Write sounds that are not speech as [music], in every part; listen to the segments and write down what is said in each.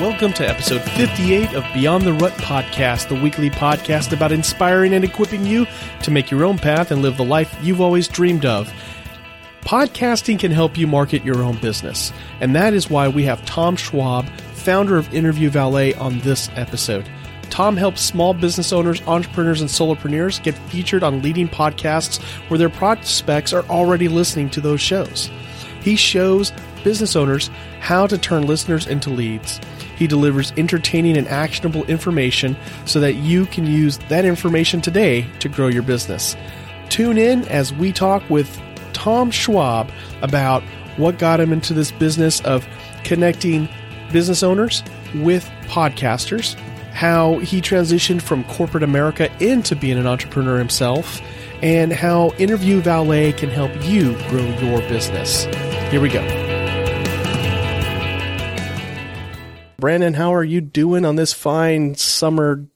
Welcome to episode 58 of Beyond the Rut Podcast, the weekly podcast about inspiring and equipping you to make your own path and live the life you've always dreamed of. Podcasting can help you market your own business, and that is why we have Tom Schwab, founder of Interview Valet, on this episode. Tom helps small business owners, entrepreneurs, and solopreneurs get featured on leading podcasts where their prospects are already listening to those shows. He shows business owners how to turn listeners into leads. He delivers entertaining and actionable information so that you can use that information today to grow your business. Tune in as we talk with Tom Schwab about what got him into this business of connecting business owners with podcasters, how he transitioned from corporate America into being an entrepreneur himself, and how Interview Valet can help you grow your business. Here we go. Brandon, how are you doing on this fine summer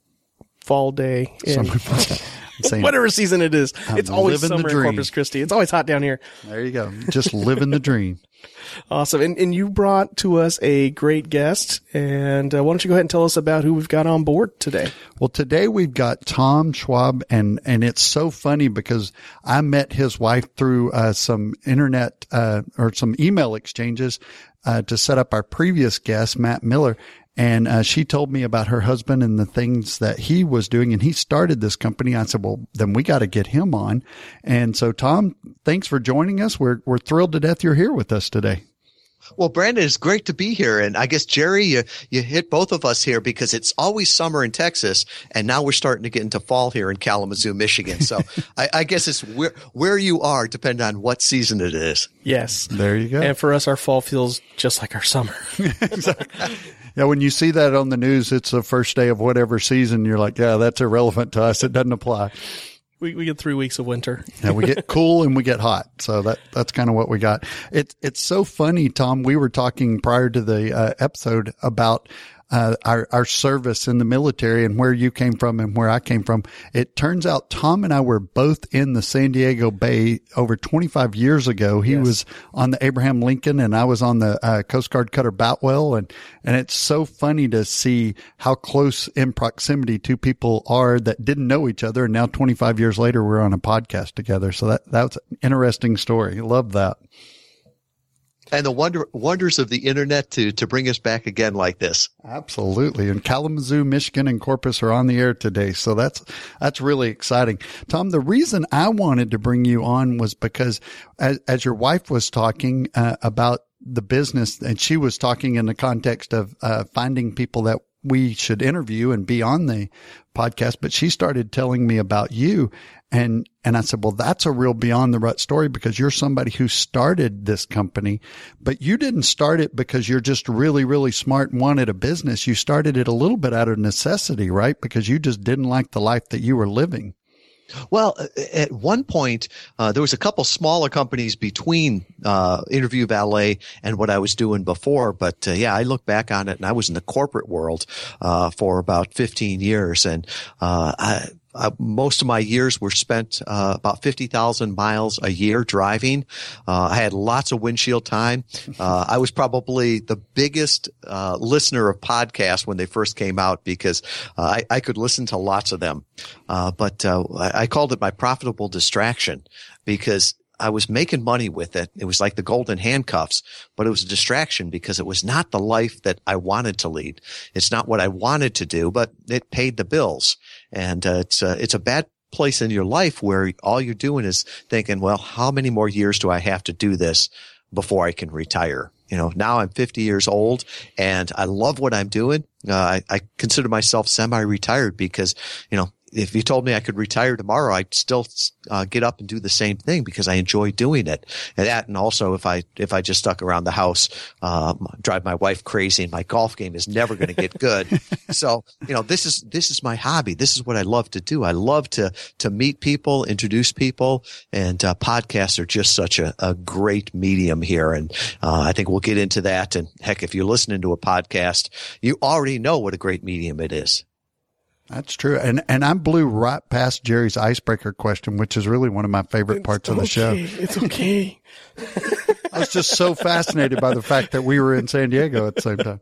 fall day? in- Summer- [laughs] Saying, Whatever season it is, it's always summer in. Corpus Christi. It's always hot down here. There you go. Just living the dream. [laughs] Awesome. And, and you brought to us a great guest. And uh, why don't you go ahead and tell us about who we've got on board today? Well, today we've got Tom Schwab and, and it's so funny because I met his wife through, uh, some internet, uh, or some email exchanges, uh, to set up our previous guest, Matt Miller. And, uh, she told me about her husband and the things that he was doing. And he started this company. I said, well, then we got to get him on. And so Tom, thanks for joining us. We're, we're thrilled to death you're here with us today. Well, Brandon, it's great to be here. And I guess, Jerry, you, you hit both of us here because it's always summer in Texas. And now we're starting to get into fall here in Kalamazoo, Michigan. So [laughs] I, I guess it's where, where you are depending on what season it is. Yes. There you go. And for us, our fall feels just like our summer. [laughs] exactly. Yeah, when you see that on the news, it's the first day of whatever season. You're like, yeah, that's irrelevant to us. It doesn't apply. We, we get three weeks of winter. Yeah, we get cool and we get hot. So that that's kind of what we got. It's it's so funny, Tom. We were talking prior to the uh, episode about. Uh, our, our service in the military and where you came from and where I came from. It turns out Tom and I were both in the San Diego Bay over 25 years ago. He was on the Abraham Lincoln and I was on the uh, Coast Guard cutter Boutwell. And, and it's so funny to see how close in proximity two people are that didn't know each other. And now 25 years later, we're on a podcast together. So that, that's an interesting story. Love that. And the wonder, wonders of the internet to, to bring us back again like this. Absolutely. And Kalamazoo, Michigan and Corpus are on the air today. So that's, that's really exciting. Tom, the reason I wanted to bring you on was because as, as your wife was talking uh, about the business and she was talking in the context of uh, finding people that we should interview and be on the podcast, but she started telling me about you. And, and I said, well, that's a real beyond the rut story because you're somebody who started this company, but you didn't start it because you're just really, really smart and wanted a business. You started it a little bit out of necessity, right? Because you just didn't like the life that you were living. Well, at one point, uh, there was a couple smaller companies between uh, Interview Valet and what I was doing before. But uh, yeah, I look back on it, and I was in the corporate world uh, for about 15 years, and uh, I, uh, most of my years were spent uh, about 50,000 miles a year driving. Uh, I had lots of windshield time. Uh, I was probably the biggest uh, listener of podcasts when they first came out because I, I could listen to lots of them. Uh, but uh, I called it my profitable distraction because I was making money with it. It was like the golden handcuffs, but it was a distraction because it was not the life that I wanted to lead. It's not what I wanted to do, but it paid the bills. And uh, it's a, it's a bad place in your life where all you're doing is thinking, well, how many more years do I have to do this before I can retire? You know, now I'm 50 years old and I love what I'm doing. Uh, I, I consider myself semi-retired because, you know, if you told me I could retire tomorrow, I'd still uh, get up and do the same thing because I enjoy doing it. And that, and also if I if I just stuck around the house, um, drive my wife crazy, and my golf game is never going to get good. [laughs] so you know, this is this is my hobby. This is what I love to do. I love to to meet people, introduce people, and uh, podcasts are just such a, a great medium here. And uh, I think we'll get into that. And heck, if you're listening to a podcast, you already know what a great medium it is. That's true. And and I blew right past Jerry's icebreaker question, which is really one of my favorite parts of the show. It's okay. [laughs] I was just so fascinated by the fact that we were in San Diego at the same time.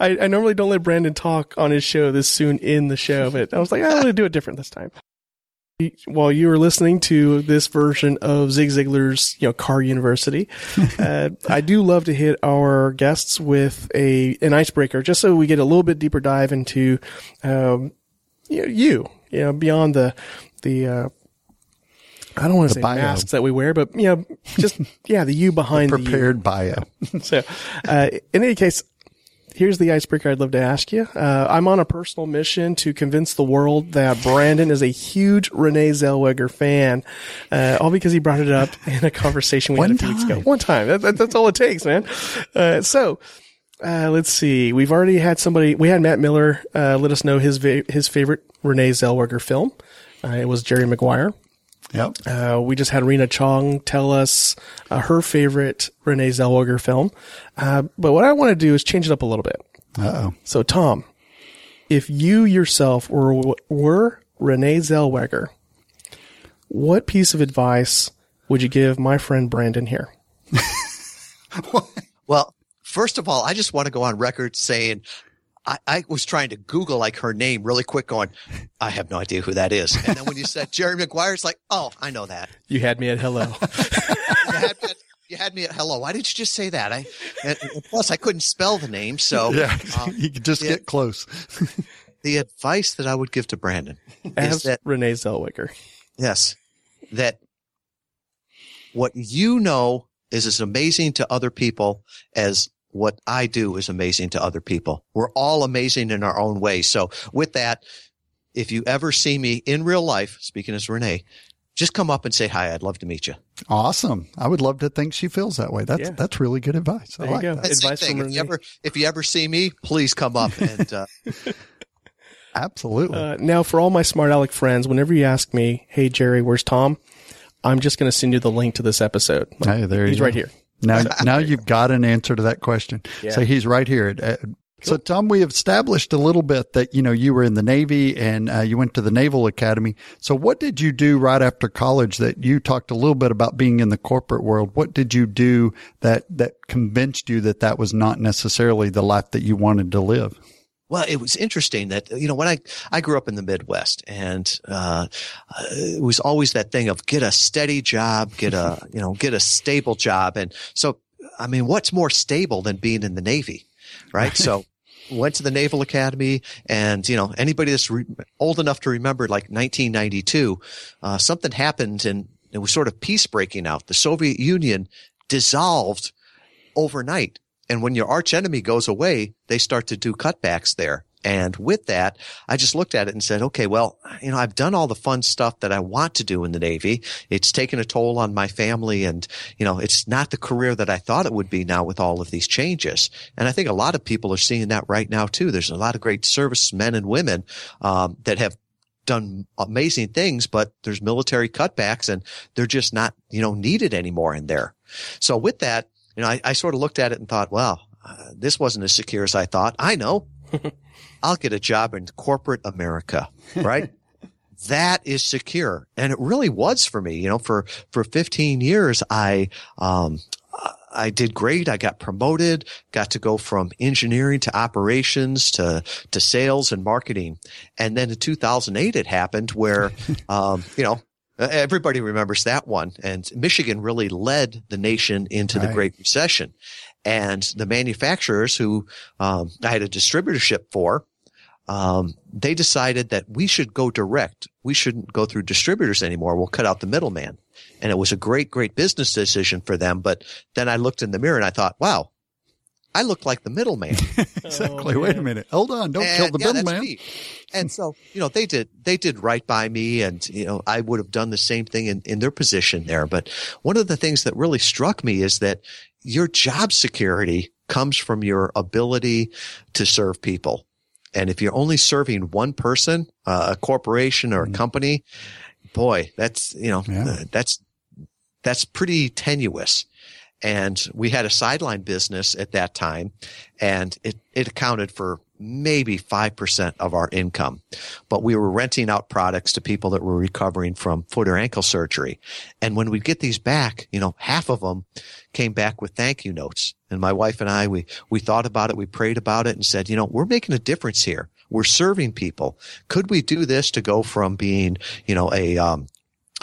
I, I normally don't let Brandon talk on his show this soon in the show, but I was like, I'm going to do it different this time. While you were listening to this version of Zig Ziglar's, you know, Car University, [laughs] uh, I do love to hit our guests with a an icebreaker, just so we get a little bit deeper dive into um, you, know, you, you know, beyond the, the, uh, I don't want to say bio. masks that we wear, but you know, just [laughs] yeah, the you behind the, Prepared bio. [laughs] So, uh, in any case, here's the icebreaker I'd love to ask you. Uh, I'm on a personal mission to convince the world that Brandon is a huge Renee Zellweger fan, uh, all because he brought it up in a conversation we One had a few weeks ago. One time. That, that, that's all it takes, man. Uh, so. Uh, let's see. We've already had somebody. We had Matt Miller uh, let us know his va- his favorite Renee Zellweger film. Uh, it was Jerry Maguire. Yep. Uh, we just had Rena Chong tell us uh, her favorite Renee Zellweger film. Uh, but what I want to do is change it up a little bit. Uh oh. So, Tom, if you yourself were were Renee Zellweger, what piece of advice would you give my friend Brandon here? [laughs] Well, first of all, I just want to go on record saying I, I was trying to Google like her name really quick, going, I have no idea who that is. And then when you said Jerry Maguire, it's like, oh, I know that. You had me at hello. [laughs] You had, me at, you had me at hello. Why didn't you just say that? I and, and plus I couldn't spell the name, so [laughs] Yeah. um, you could just get close. [laughs] the advice that I would give to Brandon is that Renee Zellweger. Yes. That what you know is as amazing to other people as what I do is amazing to other people. We're all amazing in our own way. So with that, if you ever see me in real life, speaking as Renee, just come up and say hi. I'd love to meet you. Awesome. I would love to think she feels that way. That's Yeah. that's really good advice. There you like go. that. That's the Advice thing. from If you ever, if you ever see me, please come up and, uh, [laughs] Absolutely. Uh, now, for all my smart aleck friends, whenever you ask me, "Hey Jerry, where's Tom?" I'm just going to send you the link to this episode. Hey, there you He's go. right here. Now, [laughs] now you've got an answer to that question. Yeah. So he's right here. Uh, So Tom, we have established a little bit that you know you were in the Navy and uh, you went to the Naval Academy. So what did you do right after college? That you talked a little bit about being in the corporate world. What did you do that that convinced you that that was not necessarily the life that you wanted to live? Well, it was interesting that, you know, when I, I grew up in the Midwest and, uh, uh, it was always that thing of get a steady job, get a, [laughs] you know, get a stable job. And so, I mean, what's more stable than being in the Navy? Right. So [laughs] went to the Naval Academy and, you know, anybody that's re- old enough to remember like 1992, uh, something happened and it was sort of peace breaking out. The Soviet Union dissolved overnight. And when your arch enemy goes away, they start to do cutbacks there. And with that, I just looked at it and said, okay, well, you know, I've done all the fun stuff that I want to do in the Navy. It's taken a toll on my family and, you know, it's not the career that I thought it would be now with all of these changes. And I think a lot of people are seeing that right now too. There's a lot of great servicemen and women, um, that have done amazing things, but there's military cutbacks and they're just not, you know, needed anymore in there. So with that, you know, I, I sort of looked at it and thought, well, uh, this wasn't as secure as I thought. I know. [laughs] I'll get a job in corporate America, right? [laughs] that is secure. And it really was for me, you know, for, for 15 years, I, um, I did great. I got promoted, got to go from engineering to operations to, to sales and marketing. And then in 2008, it happened where, [laughs] um, you know, everybody remembers that one. And Michigan really led the nation into the Great Recession. And the manufacturers who, um, I had a distributorship for, um, they decided that we should go direct. We shouldn't go through distributors anymore. We'll cut out the middleman. And it was a great, great business decision for them. But then I looked in the mirror and I thought, wow, I looked like the middleman. [laughs] exactly. Wait a minute. Hold on. Don't And, kill the yeah, middleman. And so, you know, they did, they did right by me and, you know, I would have done the same thing in, in their position there. But one of the things that really struck me is that your job security comes from your ability to serve people. And if you're only serving one person, uh, a corporation or a company, boy, that's, you know, Yeah. uh, that's, that's pretty tenuous. And we had a sideline business at that time and it, it accounted for maybe 5% of our income. But we were renting out products to people that were recovering from foot or ankle surgery. And when we get these back, you know, half of them came back with thank you notes. And my wife and I, we, we thought about it. We prayed about it and said, you know, we're making a difference here. We're serving people. Could we do this to go from being, you know, a, um,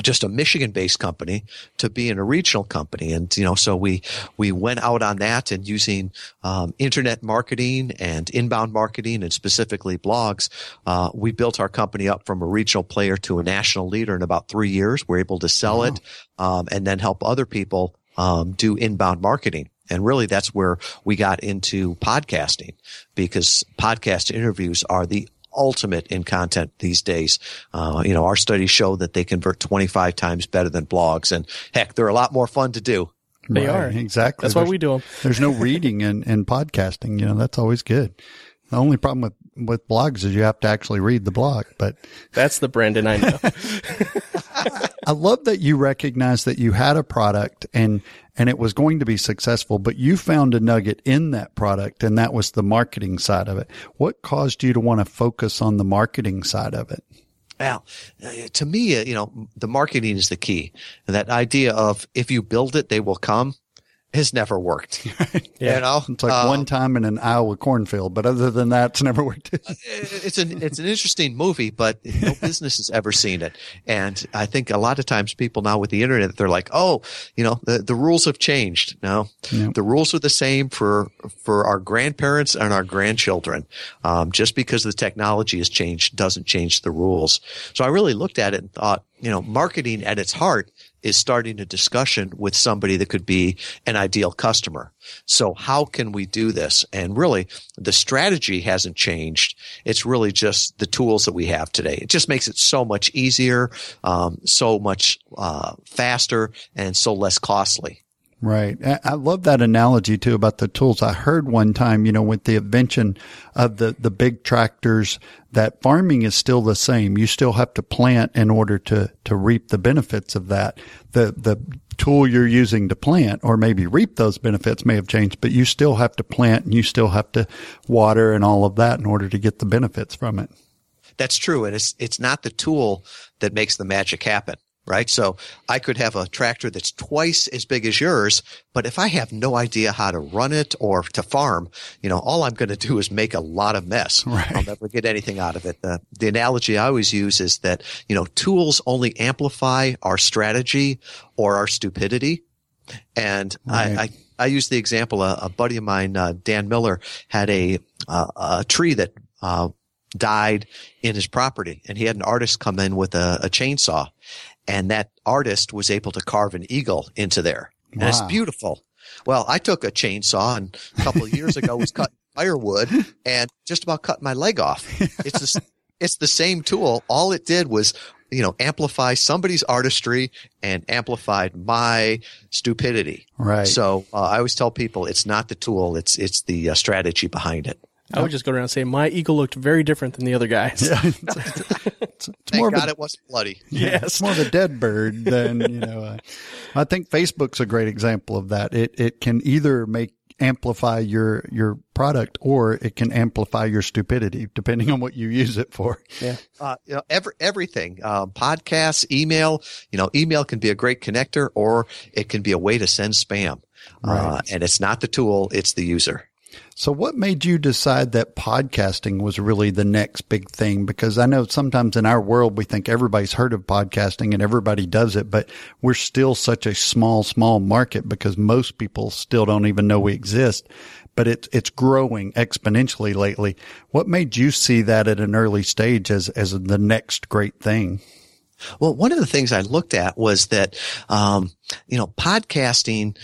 just a Michigan based company to being a regional company. And, you know, so we, we went out on that and using, um, internet marketing and inbound marketing and specifically blogs. Uh, we built our company up from a regional player to a national leader in about three years. We're able to sell it, um, and then help other people, um, do inbound marketing. And really that's where we got into podcasting because podcast interviews are the ultimate in content these days. Uh, you know, our studies show that they convert 25 times better than blogs and heck, they're a lot more fun to do. They Right, are. Exactly. That's why we do them. There's no reading and, in podcasting. You know, that's always good. The only problem with, with blogs is you have to actually read the blog. But That's the Brandon I know. [laughs] I love that you recognize that you had a product and, and it was going to be successful, but you found a nugget in that product and that was the marketing side of it. What caused you to want to focus on the marketing side of it? Well, uh, to me, uh, you know, the marketing is the key. That idea of if you build it, they will come has never worked. [laughs] Yeah. You know, It's like Um, one time in an Iowa cornfield, but other than that, it's never worked. [laughs] it's an it's an interesting movie, but no [laughs] business has ever seen it. And I think a lot of times people now with the internet, they're like, oh, you know, the, the rules have changed. No, Yeah. the rules are the same for for our grandparents and our grandchildren. Um, just because the technology has changed doesn't change the rules. So I really looked at it and thought, you know, marketing at its heart is starting a discussion with somebody that could be an ideal customer. So how can we do this? And really the strategy hasn't changed. It's really just the tools that we have today. It just makes it so much easier, um, so much, uh, faster and so less costly. Right. I love that analogy too about the tools. I heard one time, you know, with the invention of the, the big tractors, that farming is still the same. You still have to plant in order to, to reap the benefits of that. The, the tool you're using to plant or maybe reap those benefits may have changed, but you still have to plant and you still have to water and all of that in order to get the benefits from it. That's true. And it's, it's not the tool that makes the magic happen. Right. So I could have a tractor that's twice as big as yours, but if I have no idea how to run it or to farm, you know, all I'm going to do is make a lot of mess. [laughs] Right. I'll never get anything out of it. The, the analogy I always use is that, you know, tools only amplify our strategy or our stupidity. And I, I, I use the example, a, a buddy of mine, uh, Dan Miller had a, uh, a tree that, uh, died in his property and he had an artist come in with a, a chainsaw and that artist was able to carve an eagle into there and it's beautiful. Well, I took a chainsaw and a couple of years ago was cutting [laughs] firewood and just about cut my leg off. It's the, it's the same tool. All it did was, you know, amplify somebody's artistry and amplified my stupidity. Right. So uh, I always tell people it's not the tool; it's it's the uh, strategy behind it. I would just go around and say my eagle looked very different than the other guys. [laughs] it's, it's Thank more of a God it wasn't bloody. Yeah, it's more of a dead bird than you know. Uh, I think Facebook's a great example of that. It it can either make amplify your your product or it can amplify your stupidity, depending on what you use it for. Yeah uh, you know, every, everything, um, podcasts, email, you know, email can be a great connector or it can be a way to send spam. Uh, and it's not the tool, it's the user. So, what made you decide that podcasting was really the next big thing? Because I know sometimes in our world we think everybody's heard of podcasting and everybody does it, but we're still such a small, small market because most people still don't even know we exist. But it's it's growing exponentially lately. What made you see that at an early stage as as the next great thing? Well, one of the things I looked at was that, um, you know, podcasting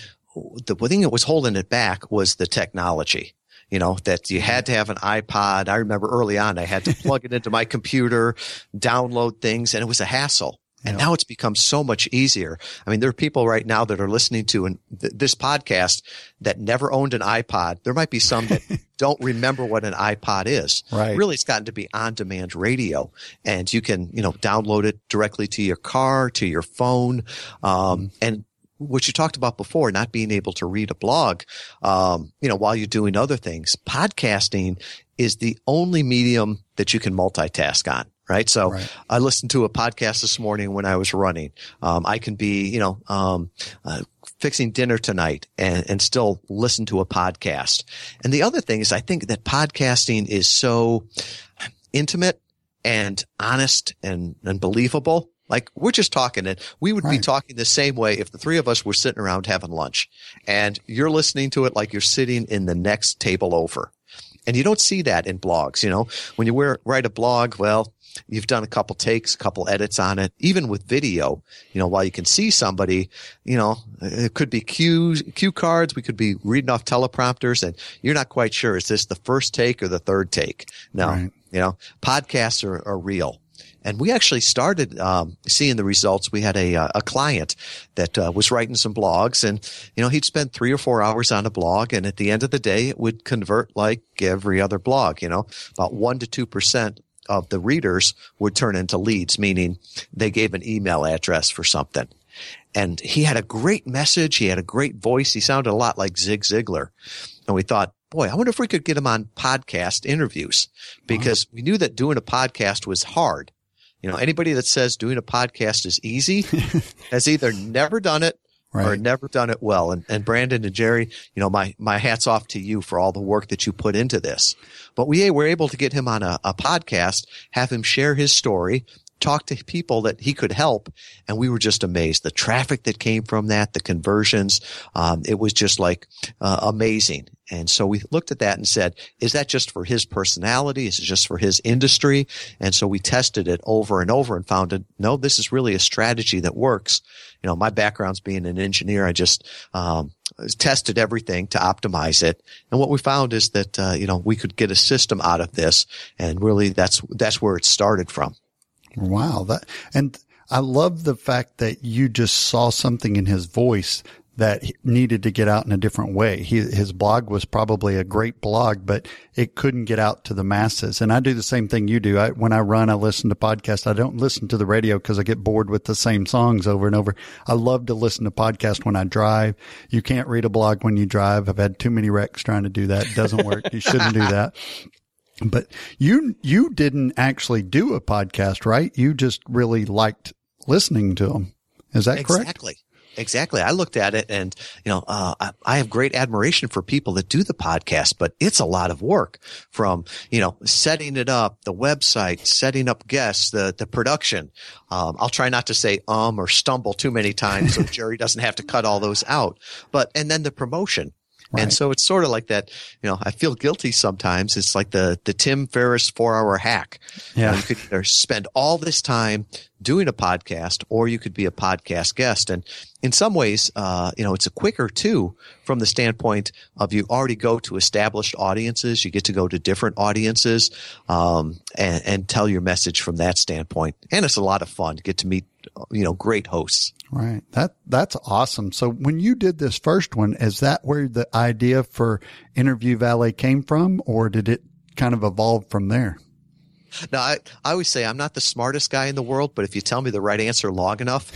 the thing that was holding it back was the technology you know, that you had to have an iPod. I remember early on, I had to [laughs] plug it into my computer, download things, and it was a hassle. And now it's become so much easier. I mean, there are people right now that are listening to an, th- this podcast that never owned an iPod. There might be some that [laughs] don't remember what an iPod is. Right. Really, it's gotten to be on demand radio and you can, you know, download it directly to your car, to your phone. Um, and what you talked about before, not being able to read a blog, um, you know, while you're doing other things, podcasting is the only medium that you can multitask on. Right. So Right. I listened to a podcast this morning when I was running. Um, I can be, you know, um, uh, fixing dinner tonight and, and still listen to a podcast. And the other thing is I think that podcasting is so intimate and honest and, and believable. Like we're just talking and we would be talking the same way if the three of us were sitting around having lunch and you're listening to it like you're sitting in the next table over. And you don't see that in blogs, you know, when you wear, write a blog, well, you've done a couple takes, a couple edits on it. Even with video, you know, while you can see somebody, you know, it could be cues, cue cards. We could be reading off teleprompters and you're not quite sure. Is this the first take or the third take? No, Right. you know, podcasts are, are real. And we actually started um, seeing the results. We had a, uh, a client that uh, was writing some blogs, and you know he'd spend three or four hours on a blog, and at the end of the day, it would convert like every other blog. You know, about one to two percent of the readers would turn into leads, meaning they gave an email address for something. And he had a great message. He had a great voice. He sounded a lot like Zig Ziglar. And we thought, boy, I wonder if we could get him on podcast interviews because we knew that doing a podcast was hard. You know, anybody that says doing a podcast is easy [laughs] has either never done it or never done it well. And, and Brandon and Jerry, you know, my, my hat's off to you for all the work that you put into this. But we were able to get him on a, a podcast, have him share his story, talk to people that he could help. And we were just amazed. The traffic that came from that, the conversions, um, it was just like uh, amazing. And so we looked at that and said, is that just for his personality? Is it just for his industry? And so we tested it over and over and found it, no, this is really a strategy that works. You know, my background's being an engineer. I just, um, tested everything to optimize it. And what we found is that, uh, you know, we could get a system out of this. And really that's, that's where it started from. Wow. That, and I love the fact that you just saw something in his voice that needed to get out in a different way. He, his blog was probably a great blog, but it couldn't get out to the masses. And I do the same thing you do. I, when I run, I listen to podcasts. I don't listen to the radio because I get bored with the same songs over and over. I love to listen to podcasts when I drive. You can't read a blog when you drive. I've had too many wrecks trying to do that. It doesn't work. you shouldn't do that. [laughs] But you you didn't actually do a podcast, right? You just really liked listening to them. Is that correct? Exactly. Exactly. I looked at it and, you know, uh, I, I have great admiration for people that do the podcast, but it's a lot of work from, you know, setting it up, the website, setting up guests, the, the production. Um, I'll try not to say um or stumble too many times so [laughs] Jerry doesn't have to cut all those out, but, and then the promotion. Right. And so it's sort of like that, you know, I feel guilty sometimes. It's like the, the Tim Ferriss four hour hack. Yeah. You, know, you could either spend all this time doing a podcast or you could be a podcast guest. And in some ways, uh, you know, it's a quicker too from the standpoint of you already go to established audiences. You get to go to different audiences, um, and, and tell your message from that standpoint. And it's a lot of fun to get to meet, you know, great hosts. Right. That that's awesome. So when you did this first one, is that where the idea for Interview Valet came from, or did it kind of evolve from there? Now, I, I always say I'm not the smartest guy in the world, but if you tell me the right answer long enough,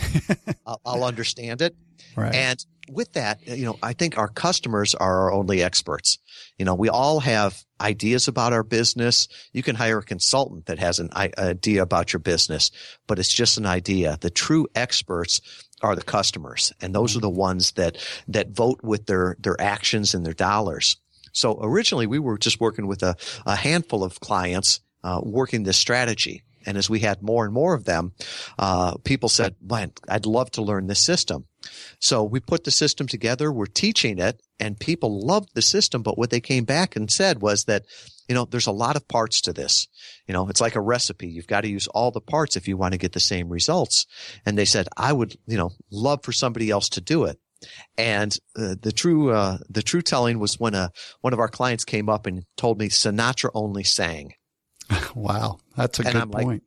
[laughs] I'll, I'll understand it. Right. And with that, you know, I think our customers are our only experts. You know, we all have ideas about our business. You can hire a consultant that has an idea about your business, but it's just an idea. The true experts are the customers, and those are the ones that that vote with their their actions and their dollars. So originally, we were just working with a, a handful of clients uh, working this strategy. And as we had more and more of them, uh, people said, man, I'd love to learn this system. So we put the system together. We're teaching it and people loved the system. But what they came back and said was that, you know, there's a lot of parts to this. You know, it's like a recipe. You've got to use all the parts if you want to get the same results. And they said, I would, you know, love for somebody else to do it. And uh, the true uh, the true telling was when a one of our clients came up and told me Sinatra only sang. [laughs] wow, that's a and good I'm point.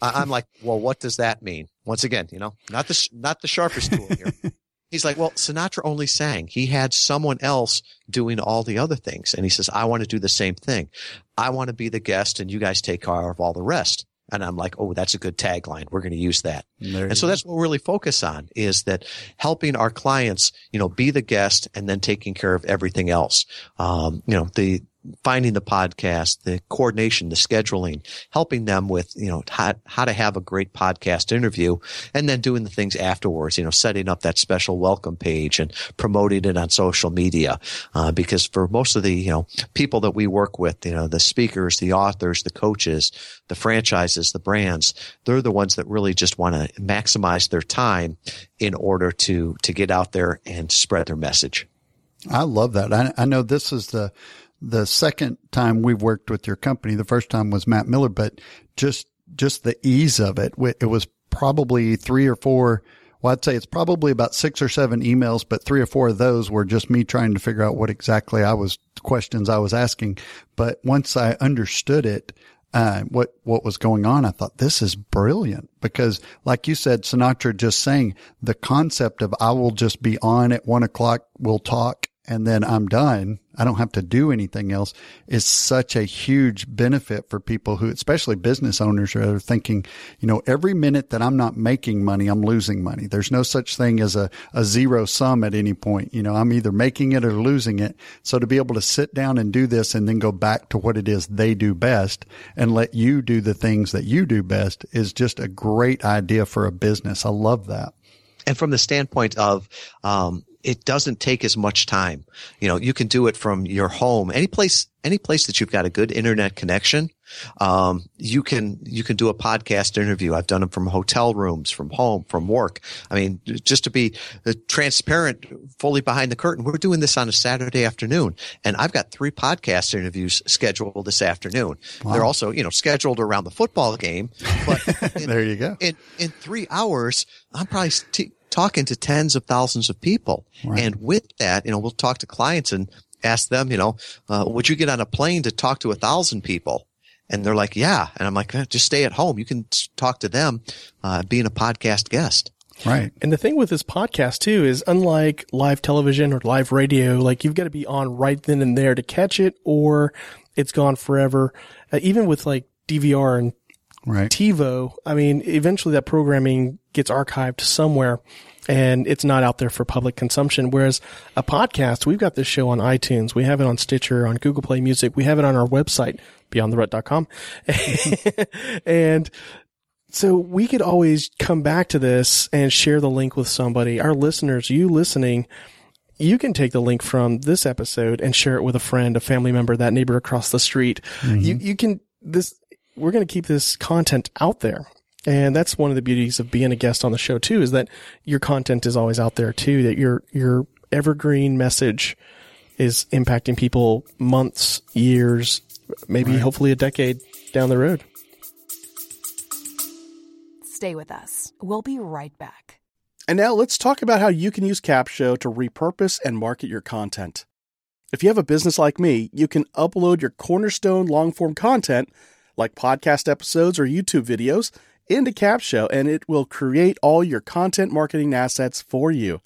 Like, I'm like, well, what does that mean? Once again, you know, not the not the sharpest tool here. [laughs] He's like, well, Sinatra only sang. He had someone else doing all the other things. And he says, I want to do the same thing. I want to be the guest and you guys take care of all the rest. And I'm like, oh, that's a good tagline. We're going to use that. And so that's what we really focus on is that helping our clients, you know, be the guest and then taking care of everything else. Um, you know, the, finding the podcast, the coordination, the scheduling, helping them with, you know, how, how to have a great podcast interview and then doing the things afterwards, you know, setting up that special welcome page and promoting it on social media. Uh, because for most of the, you know, people that we work with, you know, the speakers, the authors, the coaches, the franchises, the brands, they're the ones that really just want to maximize their time in order to, to get out there and spread their message. I love that. I, I know this is the, the second time we've worked with your company. The first time was Matt Miller, but just, just the ease of it. It was probably three or four. Well, I'd say it's probably about six or seven emails, but three or four of those were just me trying to figure out what exactly I was, questions I was asking. But once I understood it, uh, what, what was going on, I thought this is brilliant because like you said, Sinatra just saying the concept of I will just be on at one o'clock. We'll talk and then I'm done. I don't have to do anything else is such a huge benefit for people who, especially business owners are thinking, you know, every minute that I'm not making money, I'm losing money. There's no such thing as a, a zero sum at any point. You know, I'm either making it or losing it. So to be able to sit down and do this and then go back to what it is they do best and let you do the things that you do best is just a great idea for a business. I love that and from the standpoint of um, it doesn't take as much time. You know, you can do it from your home, any place, any place that you've got a good internet connection. Um, you can, you can do a podcast interview. I've done them from hotel rooms, from home, from work. I mean, just to be uh, transparent, fully behind the curtain, we're doing this on a Saturday afternoon and I've got three podcast interviews scheduled this afternoon. Wow. They're also, you know, scheduled around the football game, but [laughs] in, there you go. In, in three hours, I'm probably t- talking to tens of thousands of people. Right. And with that, you know, we'll talk to clients and ask them, you know, uh, would you get on a plane to talk to a thousand people? And they're like, yeah. And I'm like, eh, just stay at home. You can talk to them, uh, being a podcast guest. Right. And the thing with this podcast too is unlike live television or live radio, like you've got to be on right then and there to catch it or it's gone forever. Uh, even with like DVR and right. TiVo, I mean, eventually that programming gets archived somewhere and it's not out there for public consumption. Whereas a podcast, we've got this show on iTunes. We have it on Stitcher, on Google Play Music. We have it on our website, beyondtherut.com. [laughs] and so we could always come back to this and share the link with somebody. Our listeners, you listening, you can take the link from this episode and share it with a friend, a family member, that neighbor across the street. Mm-hmm. You, you can, this, we're going to keep this content out there. And that's one of the beauties of being a guest on the show too, is that your content is always out there too, that your, your evergreen message is impacting people months, years, maybe right. hopefully a decade down the road. Stay with us. We'll be right back. And now let's talk about how you can use Capsho to repurpose and market your content. If you have a business like me, you can upload your cornerstone long form content like podcast episodes or YouTube videos into Capsho, and it will create all your content marketing assets for you.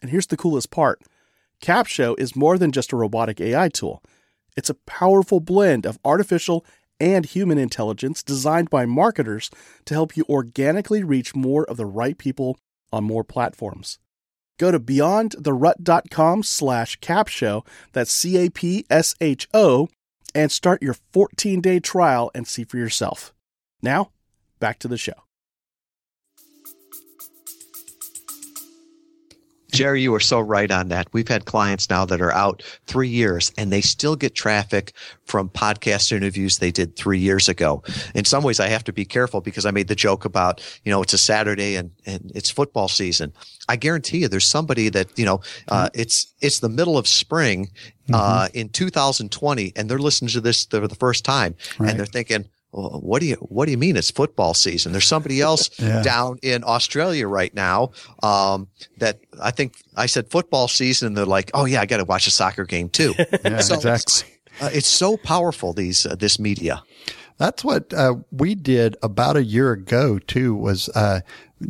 And here's the coolest part Capsho is more than just a robotic AI tool, it's a powerful blend of artificial and human intelligence designed by marketers to help you organically reach more of the right people on more platforms. Go to beyondtherut.com slash capsho, that's C-A-P-S-H-O, and start your 14-day trial and see for yourself. Now, back to the show. Jerry, you are so right on that. We've had clients now that are out three years and they still get traffic from podcast interviews they did three years ago. In some ways, I have to be careful because I made the joke about, you know, it's a Saturday and, and it's football season. I guarantee you there's somebody that, you know, uh, mm-hmm. it's, it's the middle of spring, uh, mm-hmm. in 2020 and they're listening to this for the first time right. and they're thinking, well, what do you what do you mean it's football season? There's somebody else [laughs] Yeah. down in Australia right now um, that I think I said football season, and they're like, oh yeah, I got to watch a soccer game too. [laughs] Yeah, So exactly. It's, uh, it's so powerful these uh, this media. That's what uh, we did about a year ago too. Was uh,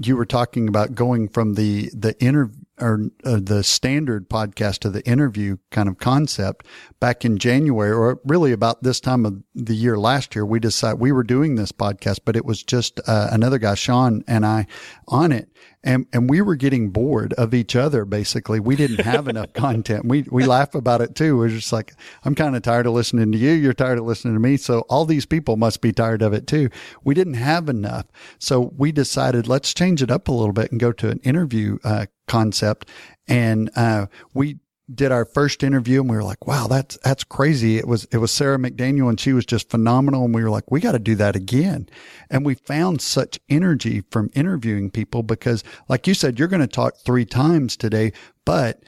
you were talking about going from the the inter or uh, the standard podcast to the interview kind of concept back in January, or really about this time of the year last year. We decided we were doing this podcast, but it was just uh, another guy, Sean, and I on it. And, and we were getting bored of each other. Basically, we didn't have enough [laughs] content. We, we laugh about it too. We're just like, I'm kind of tired of listening to you. You're tired of listening to me. So all these people must be tired of it too. We didn't have enough. So we decided let's change it up a little bit and go to an interview, uh, concept. And, uh, we, did our first interview and we were like, wow, that's, that's crazy. It was, it was Sarah McDaniel and she was just phenomenal. And we were like, we got to do that again. And we found such energy from interviewing people because like you said, you're going to talk three times today, but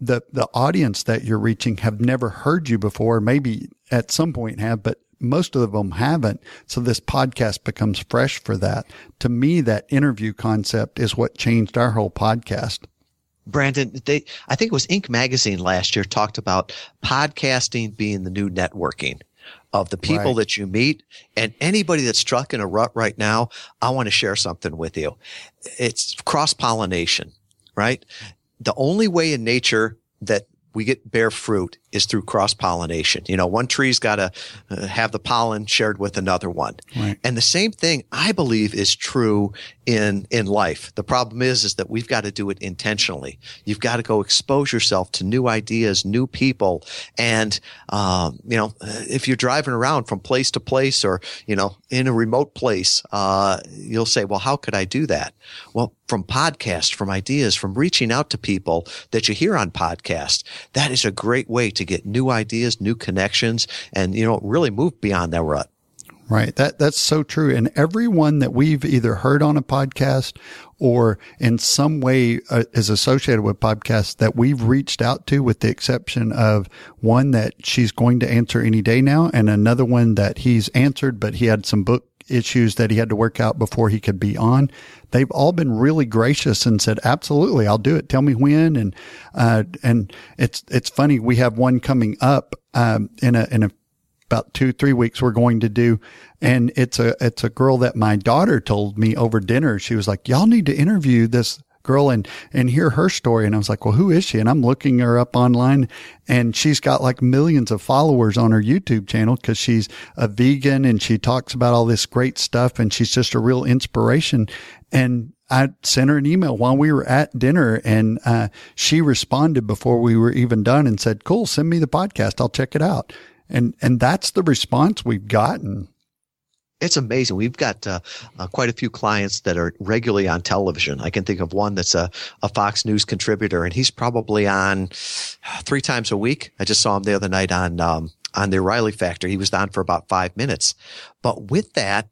the, the audience that you're reaching have never heard you before. Maybe at some point have, but most of them haven't. So this podcast becomes fresh for that. To me, that interview concept is what changed our whole podcast. Brandon, they I think it was Inc. magazine last year talked about podcasting being the new networking of the people Right. that you meet and anybody that's stuck in a rut right now. I want to share something with you. It's cross pollination, right? The only way in nature that we get bear fruit is through cross pollination. You know, one tree's got to uh, have the pollen shared with another one. Right. And the same thing I believe is true in in life. The problem is is that we've got to do it intentionally. You've got to go expose yourself to new ideas, new people, and um, you know uh, if you're driving around from place to place or you know in a remote place, uh, you'll say, well, how could I do that? Well, from podcasts, from ideas, from reaching out to people that you hear on podcasts, that is a great way to get new ideas, new connections, and you know really move beyond that rut. Right. That that's so true. And everyone that we've either heard on a podcast or in some way uh, is associated with podcasts that we've reached out to, with the exception of one that she's going to answer any day now, and another one that he's answered, but he had some book issues that he had to work out before he could be on. They've all been really gracious and said, absolutely, I'll do it. Tell me when. And, uh, and it's, it's funny. We have one coming up, um, in a, in a, about two, three weeks we're going to do. And it's a, it's a girl that my daughter told me over dinner. She was like, y'all need to interview this girl and, and hear her story. And I was like, well, who is she? And I'm looking her up online and she's got like millions of followers on her YouTube channel because she's a vegan and she talks about all this great stuff and she's just a real inspiration. And I sent her an email while we were at dinner and, uh, she responded before we were even done and said, cool, send me the podcast. I'll check it out. And, and that's the response we've gotten. It's amazing. We've got uh, uh, quite a few clients that are regularly on television. I can think of one that's a, a Fox News contributor, and he's probably on three times a week. I just saw him the other night on um, on the O'Reilly Factor. He was on for about five minutes, but with that,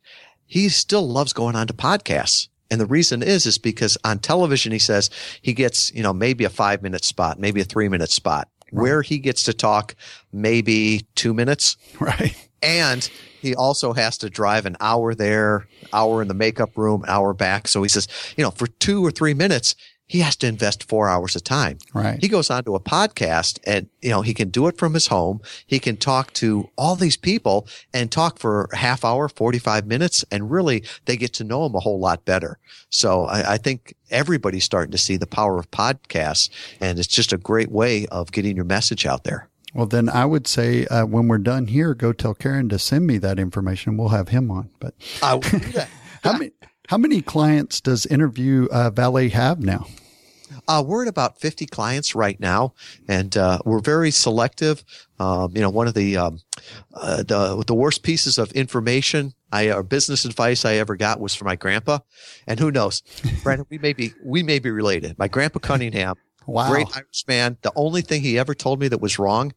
he still loves going on to podcasts. And the reason is, is because on television, he says he gets, you know, maybe a five minute spot, maybe a three minute spot where he gets to talk maybe two minutes [laughs] Right. and he also has to drive an hour there, hour in the makeup room, hour back. So he says, you know, for two or three minutes, he has to invest four hours of time. Right. He goes on to a podcast and, you know, he can do it from his home. He can talk to all these people and talk for a half hour, 45 minutes. And really they get to know him a whole lot better. So I, I think everybody's starting to see the power of podcasts and it's just a great way of getting your message out there. Well, then I would say uh, when we're done here, go tell Karen to send me that information. We'll have him on. But I will do that. [laughs] how many how many clients does Interview uh, Valet have now? Uh, we're at about 50 clients right now, and uh, we're very selective. Um, you know, one of the, um, uh, the the worst pieces of information I or business advice I ever got was from my grandpa, and who knows, [laughs] Brandon, we may be we may be related. My grandpa Cunningham, Wow. great Irish man. The only thing he ever told me that was wrong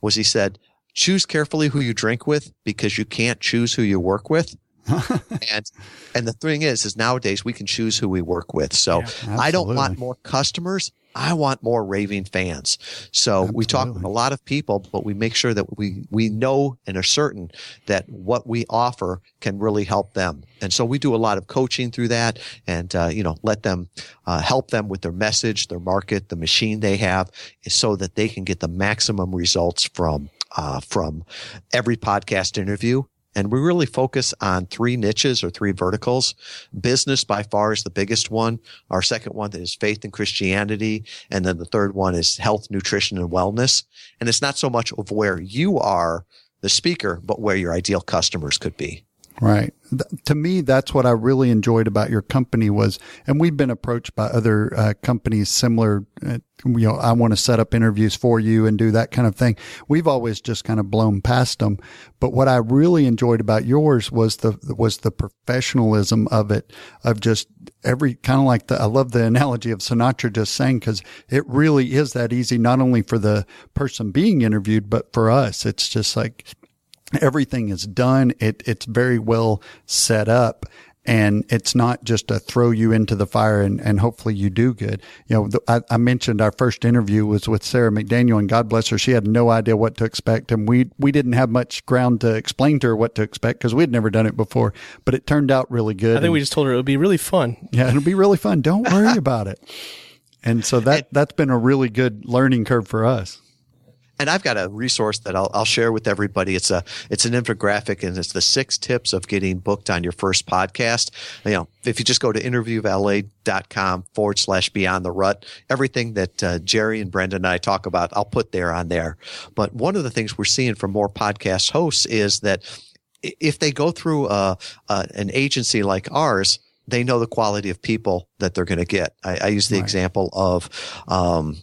was he said, "Choose carefully who you drink with because you can't choose who you work with." [laughs] and and the thing is, is nowadays we can choose who we work with. So Yeah, I don't want more customers. I want more raving fans. So we talk with a lot of people, but we make sure that we we know and are certain that what we offer can really help them. And so we do a lot of coaching through that, and uh, you know, let them uh, help them with their message, their market, the machine they have, so that they can get the maximum results from uh, from every podcast interview. And we really focus on three niches or three verticals. Business by far is the biggest one. Our second one is faith and Christianity. And then the third one is health, nutrition, and wellness. And it's not so much of where you are the speaker, but where your ideal customers could be. Right. To me, that's what I really enjoyed about your company was, and we've been approached by other uh, companies similar. Uh, you know, I want to set up interviews for you and do that kind of thing. We've always just kind of blown past them. But what I really enjoyed about yours was the was the professionalism of it, of just every kind of like the. I love the analogy of Sinatra just saying because it really is that easy, not only for the person being interviewed, but for us. It's just like everything is done. It, it's very well set up. And it's not just to throw you into the fire and, and hopefully you do good. You know, the, I, I mentioned our first interview was with Sarah McDaniel and God bless her. She had no idea what to expect. And we, we didn't have much ground to explain to her what to expect because we'd never done it before, but it turned out really good. I think we just told her it would be really fun. yeah, it'll be really fun. Don't worry [laughs] about it. And so that, that's been a really good learning curve for us. And I've got a resource that I'll, I'll share with everybody. It's a, it's an infographic and it's the six tips of getting booked on your first podcast. You know, if you just go to interviewvalet.com forward slash beyond the rut, everything that uh, Jerry and Brandon and I talk about, I'll put there on there. But one of the things we're seeing from more podcast hosts is that if they go through uh, uh, an agency like ours, they know the quality of people that they're going to get. I, I use the Right. example of um,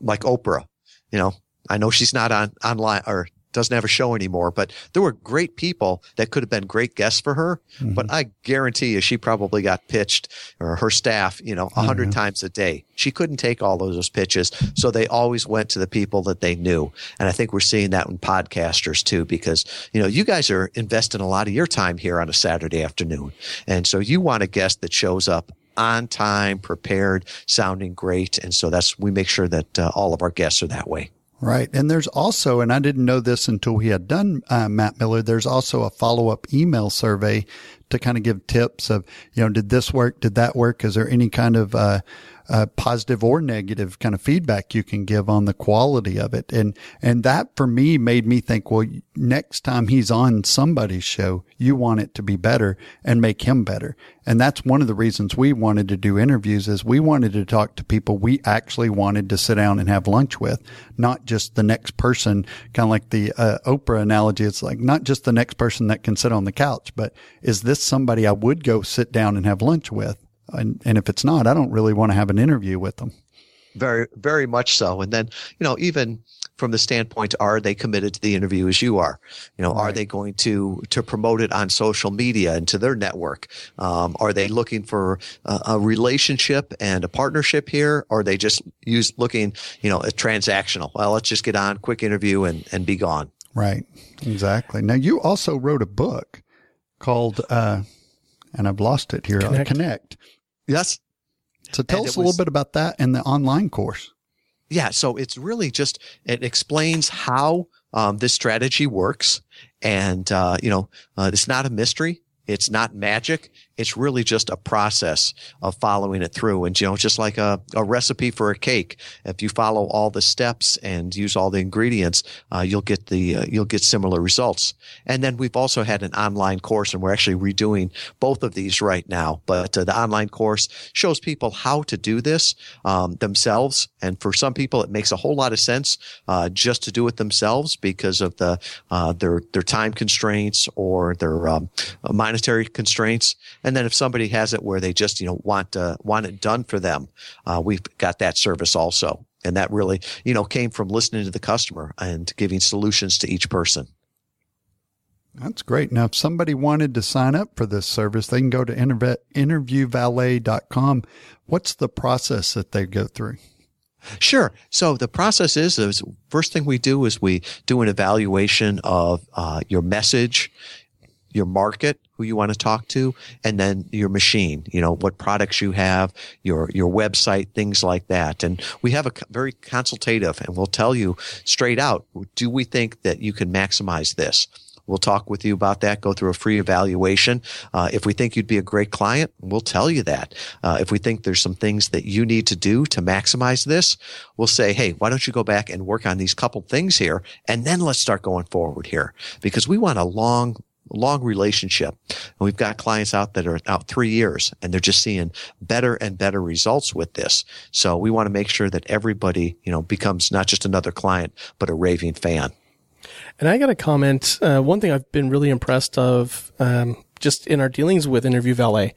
like Oprah. You know, I know she's not on online or doesn't have a show anymore, but there were great people that could have been great guests for her. But I guarantee you, she probably got pitched or her staff, you know, a 100 times a day. She couldn't take all those pitches. So they always went to the people that they knew. And I think we're seeing that in podcasters too, because, you know, you guys are investing a lot of your time here on a Saturday afternoon. And so you want a guest that shows up on time, prepared, sounding great. And so that's, we make sure that uh, all of our guests are that way. Right. And there's also, and I didn't know this until we had done uh, Matt Miller, there's also a follow up email survey to kind of give tips of, you know, did this work? Did that work? Is there any kind of, uh, uh, positive or negative kind of feedback you can give on the quality of it. And, and that for me made me think, well, next time he's on somebody's show, you want it to be better and make him better. And that's one of the reasons we wanted to do interviews is we wanted to talk to people we actually wanted to sit down and have lunch with, not just the next person, kind of like the uh, Oprah analogy. It's like not just the next person that can sit on the couch, but is this somebody I would go sit down and have lunch with? And, and if it's not, I don't really want to have an interview with them. Very, very much so. And then, you know, even from the standpoint, are they committed to the interview as you are? You know, are they going to, to promote it on social media and to their network? Um, are they looking for a, a relationship and a partnership here? Or are they just use looking, you know, at transactional? Well, let's just get on quick interview and, and be gone. Right. Exactly. Now you also wrote a book called, uh, and I've lost it here. uh, Connect. Connect. Yes. So tell And us a little bit about that and the online course. Yeah, so it's really just it explains how um, this strategy works, and uh, you know, uh, it's not a mystery. It's not magic. It's really just a process of following it through. And, you know, just like a, a recipe for a cake, if you follow all the steps and use all the ingredients, uh, you'll get the, uh, you'll get similar results. And then we've also had an online course and we're actually redoing both of these right now. But uh, the online course shows people how to do this, um, themselves. And for some people, it makes a whole lot of sense, uh, just to do it themselves because of the, uh, their, their time constraints or their, um, monetary constraints. Then if somebody has it where they just, you know, want, uh, want it done for them, uh, we've got that service also. And that really, you know, came from listening to the customer and giving solutions to each person. That's great. Now, if somebody wanted to sign up for this service, they can go to interviewvalet.com. What's the process that they go through? Sure. So the process is, is first thing we do is we do an evaluation of uh, your message, your market, who you want to talk to, and then your machine, you know, what products you have, your, your website, things like that. And we have a very consultative and we'll tell you straight out, do we think that you can maximize this? We'll talk with you about that, go through a free evaluation. Uh, if we think you'd be a great client, we'll tell you that. Uh, if we think there's some things that you need to do to maximize this, we'll say, hey, why don't you go back and work on these couple things here, and then let's start going forward here. Because we want a long, long relationship. And we've got clients out that are out three years and they're just seeing better and better results with this. So we want to make sure that everybody, you know, becomes not just another client, but a raving fan. And I got to comment. Uh, one thing I've been really impressed of, um, just in our dealings with Interview Valet,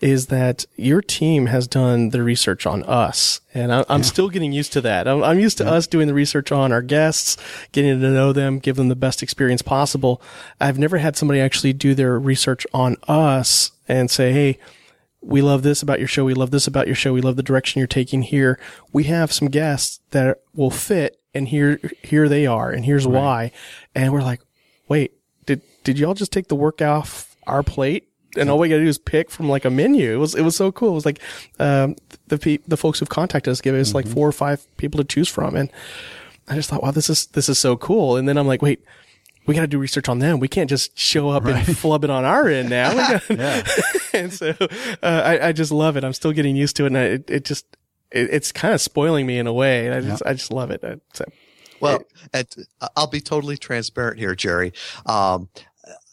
is that your team has done the research on us, and I, am yeah. still getting used to that. I'm, I'm used to yeah. us doing the research on our guests, getting to know them, give them the best experience possible. I've never had somebody actually do their research on us and say, "Hey." we love this about your show. We love this about your show. We love the direction you're taking here. We have some guests that will fit and here, here they are and here's right. why. And we're like, wait, did, did y'all just take the work off our plate? And all we gotta do is pick from like a menu. It was, it was so cool. It was like, um, the, pe- the folks who've contacted us give us mm-hmm. like four or five people to choose from. And I just thought, wow, this is, this is so cool. And then I'm like, wait, we got to do research on them. We can't just show up right. and [laughs] flub it on our end now. [laughs] [laughs] And so uh, I, I just love it. I'm still getting used to it, and I, it, it just it, it's kind of spoiling me in a way. I just I just love it. So, well, it, I'll be totally transparent here, Jerry. Um,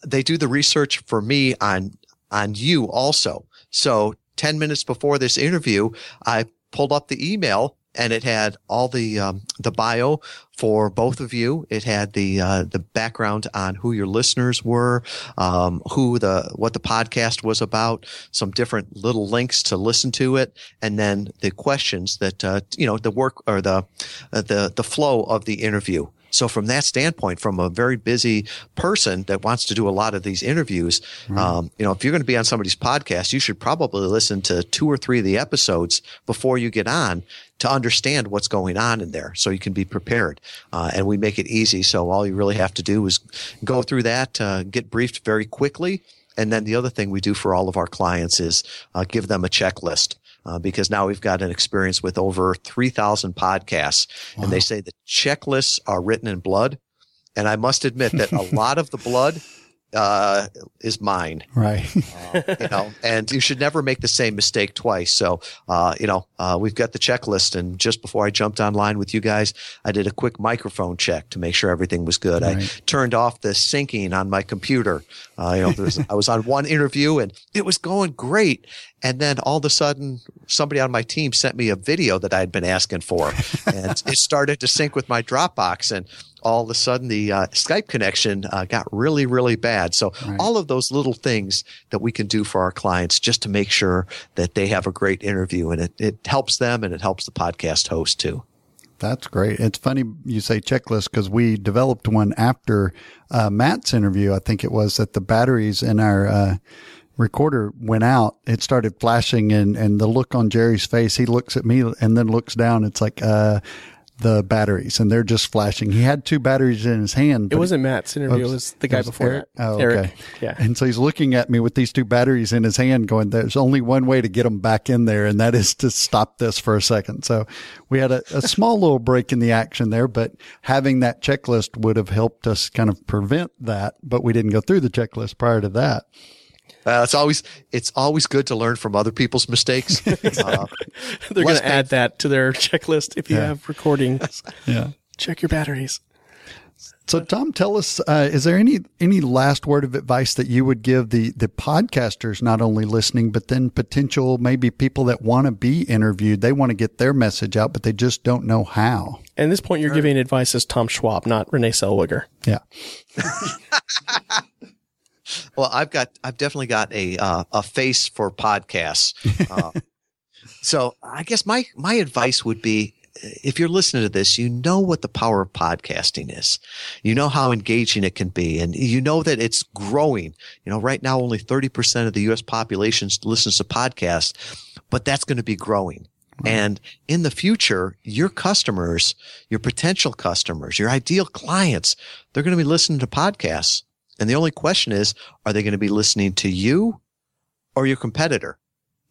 they do the research for me on on you also. So 10 minutes before this interview, I pulled up the email and it had all the um, the bio for both of you. It had the uh, the background on who your listeners were, um, who the what the podcast was about, some different little links to listen to it, and then the questions that uh, you know the work or the uh, the the flow of the interview. So from that standpoint, from a very busy person that wants to do a lot of these interviews, mm-hmm. um, you know, if you're going to be on somebody's podcast, you should probably listen to two or three of the episodes before you get on to understand what's going on in there so you can be prepared. Uh, and we make it easy. So all you really have to do is go through that, uh, get briefed very quickly. And then the other thing we do for all of our clients is uh, give them a checklist uh, because now we've got an experience with over 3,000 podcasts. Wow. And they say the checklists are written in blood. And I must admit that a [laughs] lot of the blood uh, is mine. Right. uh, you know, and you should never make the same mistake twice. So, uh, you know, uh, we've got the checklist. And just before I jumped online with you guys, I did a quick microphone check to make sure everything was good. Right. I turned off the syncing on my computer. Uh, you know, was, I was on one interview and it was going great. And then all of a sudden, somebody on my team sent me a video that I had been asking for, [laughs] and it started to sync with my Dropbox. And all of a sudden the uh, Skype connection uh, got really, really bad. So right. all of those little things that we can do for our clients just to make sure that they have a great interview and it, it helps them and it helps the podcast host too. That's great. It's funny you say checklist because we developed one after uh, Matt's interview. I think it was that the batteries in our uh, recorder went out. It started flashing, and and the look on Jerry's face. He looks at me and then looks down. It's like, uh, the batteries and they're just flashing. He had two batteries in his hand. It wasn't Matt's interview. It was the guy was before Eric? Oh, Eric. Okay. Yeah. And so he's looking at me with these two batteries in his hand going, there's only one way to get them back in there. And that is to stop this for a second. So we had a, a small little break in the action there, but having that checklist would have helped us kind of prevent that. But we didn't go through the checklist prior to that. Uh, it's always it's always good to learn from other people's mistakes. [laughs] uh, [laughs] They're going to add that to their checklist if you yeah. have recordings. yeah, check your batteries. So, Tom, tell us: uh, is there any any last word of advice that you would give the the podcasters not only listening, but then potential maybe people that want to be interviewed? They want to get their message out, but they just don't know how. At this point, you're giving advice as Tom Schwab, not Renee Zellweger. Yeah. [laughs] Well, I've got, I've definitely got a uh, a face for podcasts. Uh, [laughs] so I guess my my advice would be, if you're listening to this, you know what the power of podcasting is. You know how engaging it can be, and you know that it's growing. You know, right now only 30% of the U.S. population listens to podcasts, but that's going to be growing. And in the future, your customers, your potential customers, your ideal clients, they're going to be listening to podcasts And the only question is, are they going to be listening to you or your competitor?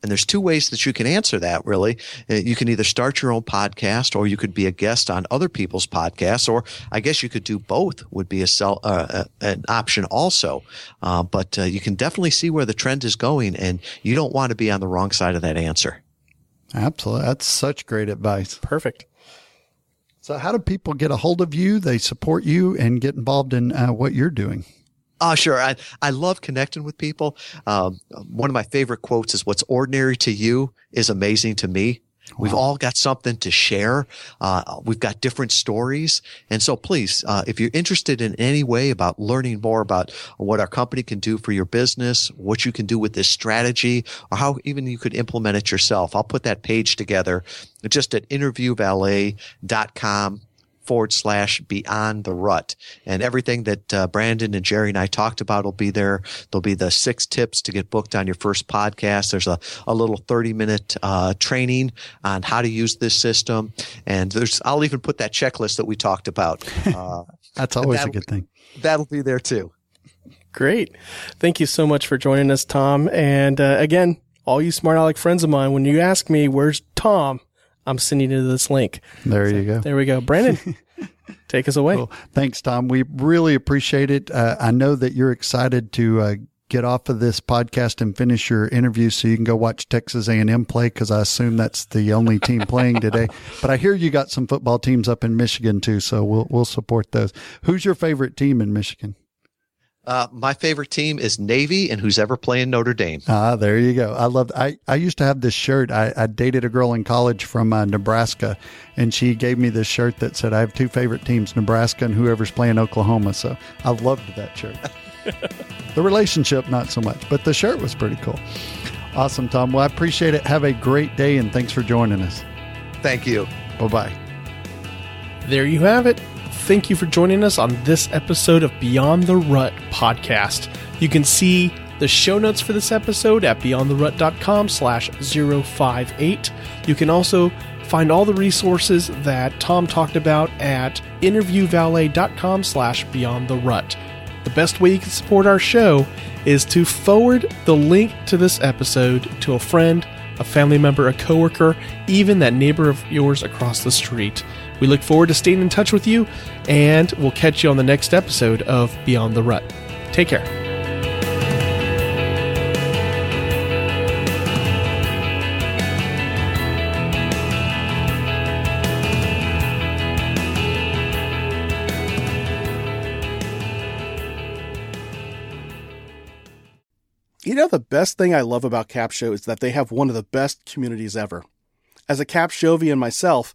And there's two ways that you can answer that really. Uh, you can either start your own podcast or you could be a guest on other people's podcasts, or I guess you could do both would be a sell, uh, uh an option also. Uh, but uh, you can definitely see where the trend is going and you don't want to be on the wrong side of that answer. Absolutely. That's such great advice. Perfect. So how do people get a hold of you? They support you and get involved in uh, what you're doing. Oh, sure. I, I love connecting with people. Um, one of my favorite quotes is what's ordinary to you is amazing to me. Wow. We've all got something to share. Uh, we've got different stories. And so please, uh, if you're interested in any way about learning more about what our company can do for your business, what you can do with this strategy, or how even you could implement it yourself, I'll put that page together just at interviewvalet.com forward slash beyond the rut. And everything that uh, Brandon and Jerry and I talked about will be there. There'll be the six tips to get booked on your first podcast. There's a, a little 30 minute uh, training on how to use this system. And there's, I'll even put that checklist that we talked about. Uh, [laughs] That's always a good thing. That'll be there too. Great. Thank you so much for joining us, Tom. And uh, again, all you smart aleck friends of mine, when you ask me, where's Tom? I'm sending you this link. There so, you go. There we go. Brandon, [laughs] take us away. Well, thanks, Tom. We really appreciate it. Uh, I know that you're excited to uh, get off of this podcast and finish your interview so you can go watch Texas A&M play because I assume that's the only team [laughs] playing today. But I hear you got some football teams up in Michigan too, so we'll we'll support those. Who's your favorite team in Michigan? Uh, my favorite team is Navy and who's ever playing Notre Dame. Ah, there you go. I love. I I used to have this shirt. I, I dated a girl in college from uh, Nebraska, and she gave me this shirt that said, "I have two favorite teams: Nebraska and whoever's playing Oklahoma." So I loved that shirt. [laughs] the relationship, not so much, but the shirt was pretty cool. Awesome, Tom. Well, I appreciate it. Have a great day, and thanks for joining us. Thank you. Bye bye. There you have it thank you for joining us on this episode of Beyond the Rut podcast. You can see the show notes for this episode at beyondtherut.com slash 058. You can also find all the resources that Tom talked about at interviewvalet.com slash beyond the rut. The best way you can support our show is to forward the link to this episode to a friend, a family member, a coworker, even that neighbor of yours across the street. We look forward to staying in touch with you, and we'll catch you on the next episode of Beyond the Rut. Take care. You know, the best thing I love about Capsho is that they have one of the best communities ever. As a Cap Capshovian myself,